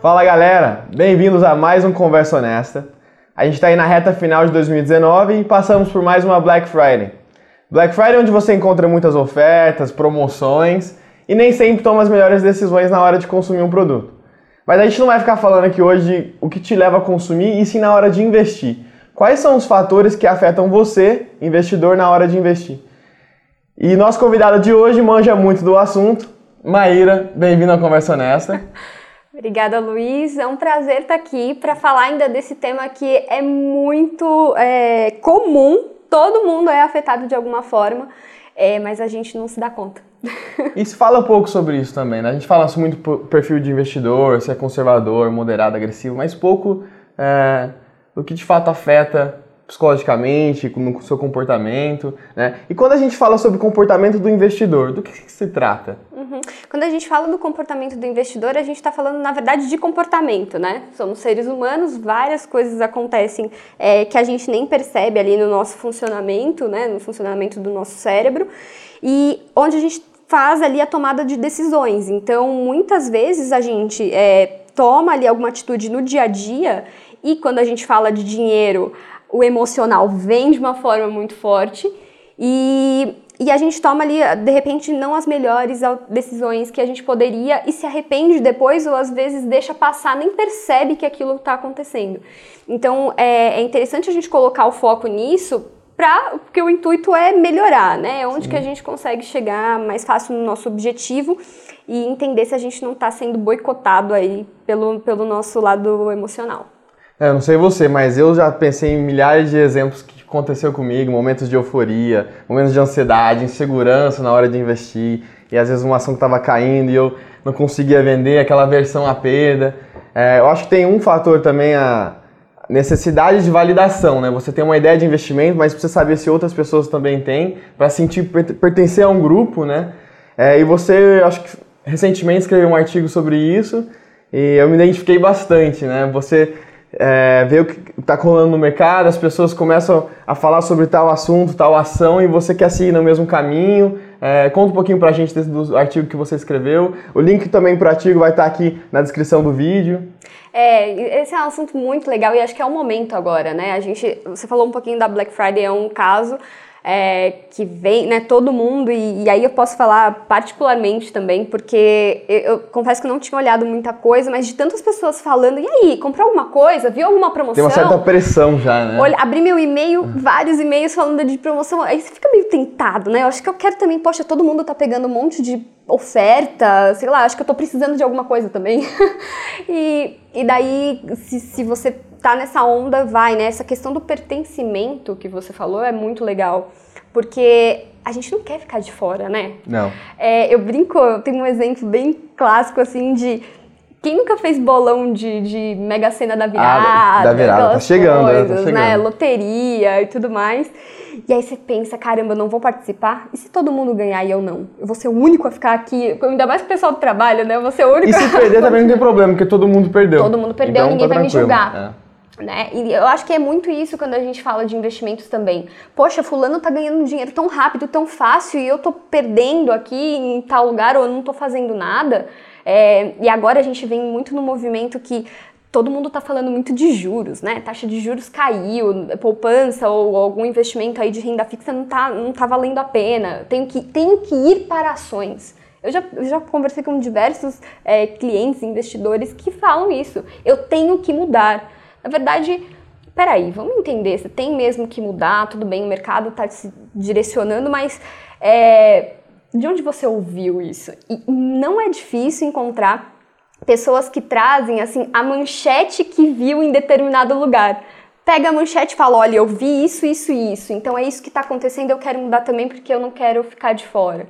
Fala galera, bem-vindos a mais um Conversa Honesta. A gente está aí na reta final de 2019 e passamos por mais uma Black Friday. Black Friday é onde você encontra muitas ofertas, promoções e nem sempre toma as melhores decisões na hora de consumir um produto. Mas a gente não vai ficar falando aqui hoje o que te leva a consumir e sim na hora de investir. Quais são os fatores que afetam você, investidor, na hora de investir? E nosso convidado de hoje manja muito do assunto. Maíra, bem-vindo à Conversa Honesta. Obrigada, Luiz. É um prazer estar aqui para falar ainda desse tema que é muito é, comum, todo mundo é afetado de alguma forma, é, mas a gente não se dá conta. E se fala um pouco sobre isso também, né? A gente fala muito perfil de investidor, se é conservador, moderado, agressivo, mas pouco é, do que de fato afeta psicologicamente, no seu comportamento, né? E quando a gente fala sobre comportamento do investidor, do que, que se trata? Uhum. Quando a gente fala do comportamento do investidor, a gente está falando, na verdade, de comportamento, né? Somos seres humanos, várias coisas acontecem é, que a gente nem percebe ali no nosso funcionamento, né? No funcionamento do nosso cérebro e onde a gente faz ali a tomada de decisões. Então, muitas vezes a gente é, toma ali alguma atitude no dia a dia e quando a gente fala de dinheiro, o emocional vem de uma forma muito forte e, e a gente toma ali, de repente, não as melhores decisões que a gente poderia e se arrepende depois ou às vezes deixa passar, nem percebe que aquilo está acontecendo. Então é, é interessante a gente colocar o foco nisso para porque o intuito é melhorar, né? É onde Sim. que a gente consegue chegar mais fácil no nosso objetivo e entender se a gente não está sendo boicotado aí pelo, pelo nosso lado emocional. É, não sei você, mas eu já pensei em milhares de exemplos que aconteceu comigo, momentos de euforia, momentos de ansiedade, insegurança na hora de investir, e às vezes uma ação que estava caindo e eu não conseguia vender, aquela versão à perda. É, eu acho que tem um fator também, a necessidade de validação, né? Você tem uma ideia de investimento, mas precisa saber se outras pessoas também têm, para sentir pertencer a um grupo, né? É, e você, acho que recentemente escreveu um artigo sobre isso, e eu me identifiquei bastante, né? Você é, ver o que está rolando no mercado, as pessoas começam a falar sobre tal assunto, tal ação e você quer seguir no mesmo caminho. É, conta um pouquinho para a gente desse, do artigo que você escreveu. O link também para o artigo vai estar tá aqui na descrição do vídeo. É, esse é um assunto muito legal e acho que é o momento agora, né? A gente, você falou um pouquinho da Black Friday, é um caso é, que vem, né, todo mundo, e, e, aí eu posso falar particularmente também, porque eu, eu, confesso que eu não tinha olhado muita coisa, mas de tantas pessoas falando, e aí, comprou alguma coisa? Viu alguma promoção? Tem uma certa pressão já, né? Olha, abri meu e-mail, vários e-mails falando de promoção, aí você fica meio tentado, né? Eu acho que eu quero também, poxa, todo mundo tá pegando um monte de oferta, sei lá, acho que eu tô precisando de alguma coisa também. e, e daí, se, se você tá nessa onda, vai, né? Essa questão do pertencimento que você falou é muito legal. Porque a gente não quer ficar de fora, né? Não. É, eu brinco, eu tenho um exemplo bem clássico, assim, de quem nunca fez bolão de, de Mega Sena da virada? Ah, da virada, tá chegando, né? Tá coisas, tá chegando. Né? Loteria e tudo mais. E aí você pensa, caramba, eu não vou participar? E se todo mundo ganhar e eu não? Eu vou ser o único a ficar aqui, ainda mais o pessoal do trabalho, né? Eu vou ser o único E se perder também não tem problema, porque todo mundo perdeu. Todo mundo perdeu, então, ninguém tá vai me julgar. É. Né? E eu acho que é muito isso quando a gente fala de investimentos também. Poxa, fulano tá ganhando dinheiro tão rápido, tão fácil, e eu tô perdendo aqui em tal lugar ou eu não tô fazendo nada. É, e agora a gente vem muito no movimento que todo mundo está falando muito de juros, né? Taxa de juros caiu, poupança ou algum investimento aí de renda fixa não tá, não tá valendo a pena. Tenho que, tenho que ir para ações. Eu já, eu já conversei com diversos é, clientes, investidores que falam isso. Eu tenho que mudar. Na verdade, peraí, vamos entender, você tem mesmo que mudar, tudo bem, o mercado está se direcionando, mas é, de onde você ouviu isso? E não é difícil encontrar pessoas que trazem assim a manchete que viu em determinado lugar. Pega a manchete e fala: olha, eu vi isso, isso e isso, então é isso que está acontecendo, eu quero mudar também porque eu não quero ficar de fora.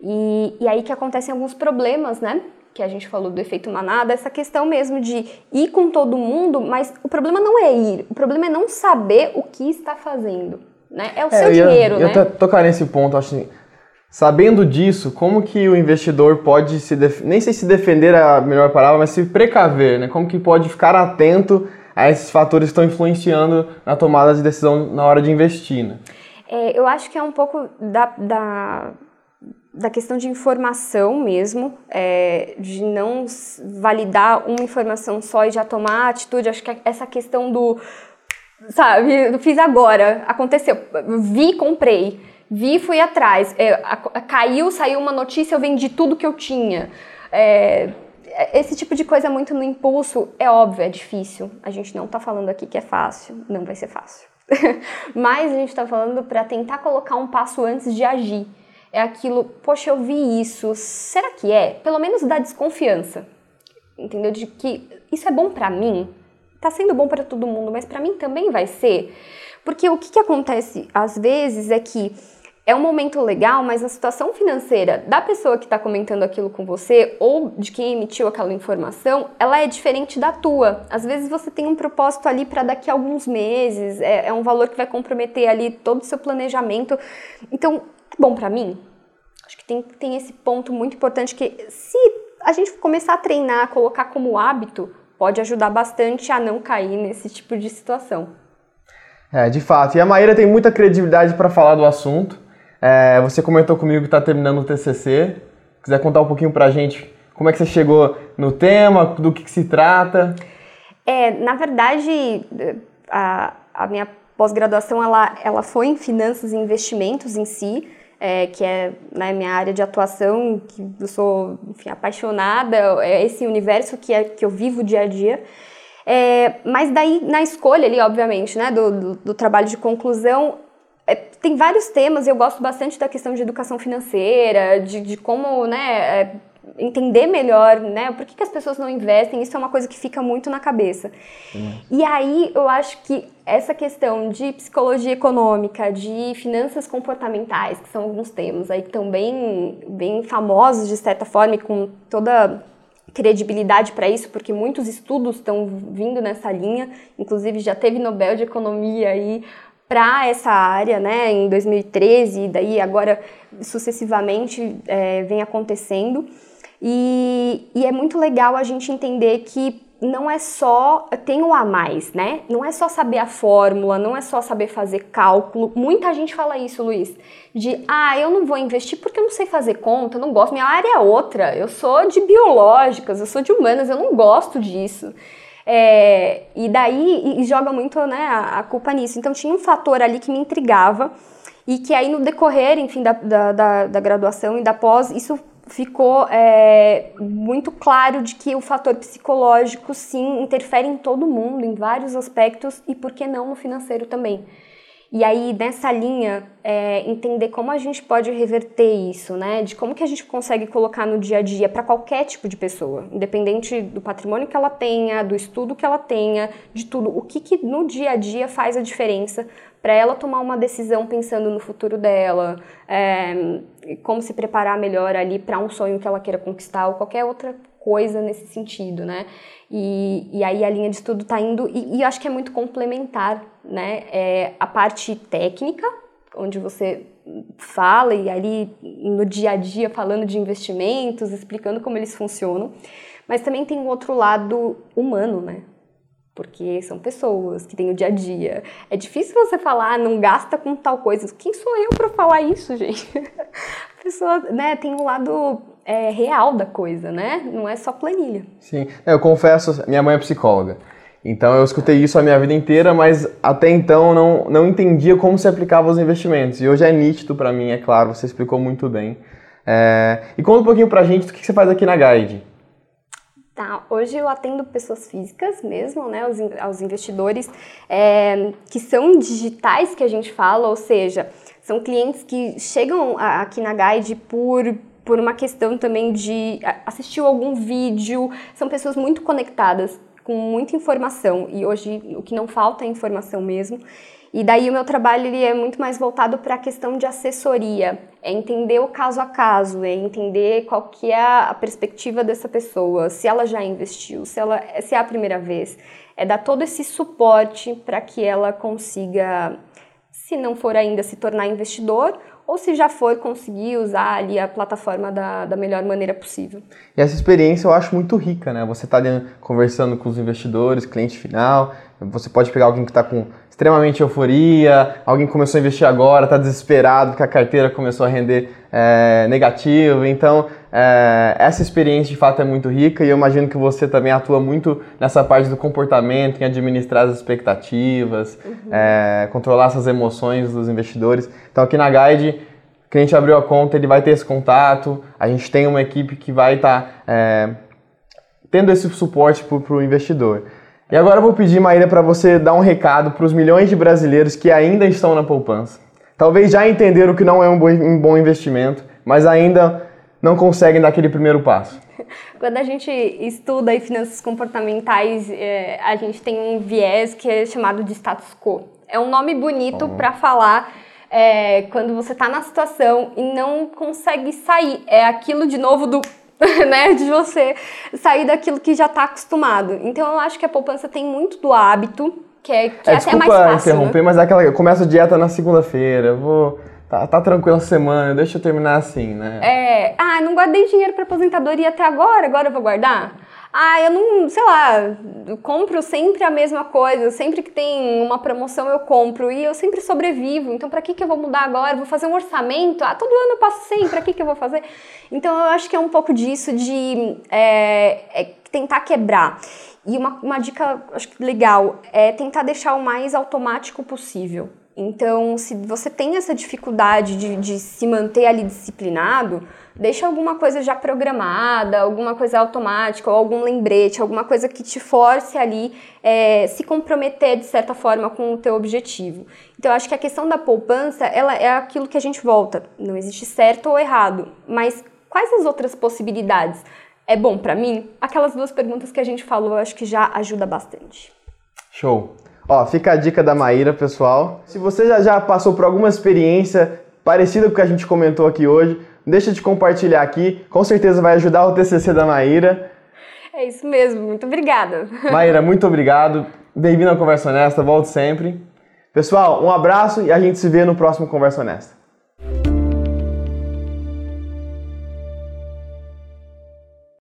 E, e aí que acontecem alguns problemas, né? Que a gente falou do efeito manada, essa questão mesmo de ir com todo mundo, mas o problema não é ir, o problema é não saber o que está fazendo, né? É o é, seu dinheiro, eu, né? Eu tocar nesse ponto, acho assim, sabendo disso, como que o investidor pode se nem sei se defender é a melhor palavra, mas se precaver, né? Como que pode ficar atento a esses fatores que estão influenciando na tomada de decisão na hora de investir, né? É, eu acho que é um pouco da, da da questão de informação mesmo, é, de não validar uma informação só e já tomar atitude. Acho que essa questão do, sabe, fiz agora, aconteceu, vi, comprei, vi, fui atrás, é, a, a, caiu, saiu uma notícia, eu vendi tudo que eu tinha. É, esse tipo de coisa muito no impulso é óbvio, é difícil. A gente não está falando aqui que é fácil, não vai ser fácil. Mas a gente está falando para tentar colocar um passo antes de agir é aquilo, poxa, eu vi isso, será que é? Pelo menos dá desconfiança, entendeu? De que isso é bom para mim, tá sendo bom para todo mundo, mas para mim também vai ser. Porque o que, que acontece às vezes é que é um momento legal, mas a situação financeira da pessoa que está comentando aquilo com você ou de quem emitiu aquela informação, ela é diferente da tua. Às vezes você tem um propósito ali para daqui a alguns meses, é, é, um valor que vai comprometer ali todo o seu planejamento. Então, bom para mim? Acho que tem, tem esse ponto muito importante que se a gente começar a treinar, colocar como hábito, pode ajudar bastante a não cair nesse tipo de situação. É, de fato. E a Maíra tem muita credibilidade para falar do assunto. É, você comentou comigo que está terminando o TCC. Quiser contar um pouquinho para a gente como é que você chegou no tema, do que, que se trata? É, na verdade, a, a minha pós-graduação ela, ela foi em finanças e investimentos em si é, que é né, minha área de atuação, que eu sou enfim, apaixonada, é esse universo que, é, que eu vivo dia a dia. É, mas daí, na escolha ali, obviamente, né, do, do, do trabalho de conclusão, é, tem vários temas, eu gosto bastante da questão de educação financeira, de, de como né, é, entender melhor, né? Por que, que as pessoas não investem? Isso é uma coisa que fica muito na cabeça. E aí eu acho que essa questão de psicologia econômica, de finanças comportamentais, que são alguns temas aí que estão bem, bem famosos de certa forma e com toda credibilidade para isso, porque muitos estudos estão vindo nessa linha, inclusive já teve Nobel de Economia aí para essa área, né, em 2013, e daí agora sucessivamente é, vem acontecendo. E, e é muito legal a gente entender que não é só tem o a mais, né? Não é só saber a fórmula, não é só saber fazer cálculo. Muita gente fala isso, Luiz, de ah, eu não vou investir porque eu não sei fazer conta, eu não gosto, minha área é outra. Eu sou de biológicas, eu sou de humanas, eu não gosto disso. É, e daí e, e joga muito né, a, a, culpa nisso. Então tinha um fator ali que me intrigava e que aí no decorrer, enfim, da, da, da, da graduação e da pós, isso ficou é, muito claro de que o fator psicológico sim interfere em todo mundo, em vários aspectos e por que não no financeiro também. E aí, nessa linha, é, entender como a gente pode reverter isso, né? De como que a gente consegue colocar no dia a dia para qualquer tipo de pessoa, independente do patrimônio que ela tenha, do estudo que ela tenha, de tudo. O que, que no dia a dia faz a diferença para ela tomar uma decisão pensando no futuro dela, é, como se preparar melhor ali para um sonho que ela queira conquistar ou qualquer outra coisa nesse sentido, né? E, e aí a linha de estudo está indo, e, e acho que é muito complementar, né? É a parte técnica, onde você fala e ali no dia a dia falando de investimentos, explicando como eles funcionam, mas também tem um outro lado humano, né? porque são pessoas que têm o dia a dia. É difícil você falar, ah, não gasta com tal coisa. Quem sou eu para falar isso, gente? A pessoa, né, tem um lado é, real da coisa, né? Não é só planilha. Sim, é, eu confesso, minha mãe é psicóloga. Então eu escutei isso a minha vida inteira, mas até então não, não entendia como se aplicava os investimentos. E hoje é nítido para mim, é claro, você explicou muito bem. É... E conta um pouquinho pra gente do que você faz aqui na Guide. Tá, hoje eu atendo pessoas físicas mesmo, né, aos, aos investidores é, que são digitais que a gente fala, ou seja, são clientes que chegam aqui na Guide por, por uma questão também de assistir algum vídeo, são pessoas muito conectadas, com muita informação, e hoje o que não falta é informação mesmo. E daí o meu trabalho ele é muito mais voltado para a questão de assessoria, é entender o caso a caso, é entender qual que é a perspectiva dessa pessoa, se ela já investiu, se ela se é a primeira vez, é dar todo esse suporte para que ela consiga, se não for ainda se tornar investidor, ou se já for, conseguir usar ali a plataforma da, da melhor maneira possível. E essa experiência eu acho muito rica, né? Você está conversando com os investidores, cliente final, você pode pegar alguém que está com extremamente euforia, alguém que começou a investir agora, está desesperado porque a carteira começou a render é, negativo. Então, é, essa experiência de fato é muito rica e eu imagino que você também atua muito nessa parte do comportamento, em administrar as expectativas, uhum. é, controlar essas emoções dos investidores. Então, aqui na Guide, o cliente abriu a conta, ele vai ter esse contato, a gente tem uma equipe que vai estar tá, é, tendo esse suporte para o investidor. E agora eu vou pedir, Maíra, para você dar um recado para os milhões de brasileiros que ainda estão na poupança. Talvez já entenderam que não é um bom investimento, mas ainda não conseguem dar aquele primeiro passo. Quando a gente estuda aí finanças comportamentais, é, a gente tem um viés que é chamado de status quo. É um nome bonito uhum. para falar é, quando você está na situação e não consegue sair. É aquilo de novo do né, de você sair daquilo que já está acostumado. Então eu acho que a poupança tem muito do hábito, que é, que é, é até mais fácil. interromper, né? mas é aquela, eu começo a dieta na segunda-feira, vou tá, tá tranquila a semana, deixa eu terminar assim, né? É, ah, não guardei dinheiro para aposentadoria até agora, agora eu vou guardar? Ah, eu não, sei lá, compro sempre a mesma coisa, sempre que tem uma promoção eu compro e eu sempre sobrevivo. Então, para que que eu vou mudar agora? Vou fazer um orçamento? Ah, todo ano eu passo sem, para que que eu vou fazer? Então, eu acho que é um pouco disso de é, é tentar quebrar. E uma, uma dica, acho que legal, é tentar deixar o mais automático possível. Então, se você tem essa dificuldade de, de se manter ali disciplinado, deixa alguma coisa já programada, alguma coisa automática, ou algum lembrete, alguma coisa que te force ali é, se comprometer de certa forma com o teu objetivo. Então, eu acho que a questão da poupança, ela é aquilo que a gente volta. Não existe certo ou errado, mas quais as outras possibilidades? É bom para mim? Aquelas duas perguntas que a gente falou, eu acho que já ajuda bastante. Show. Ó, fica a dica da Maíra, pessoal. Se você já, já passou por alguma experiência parecida com o que a gente comentou aqui hoje, deixa de compartilhar aqui. Com certeza vai ajudar o TCC da Maíra. É isso mesmo. Muito obrigada. Maíra, muito obrigado. Bem-vindo ao Conversa Honesta. Volte sempre. Pessoal, um abraço e a gente se vê no próximo Conversa Honesta.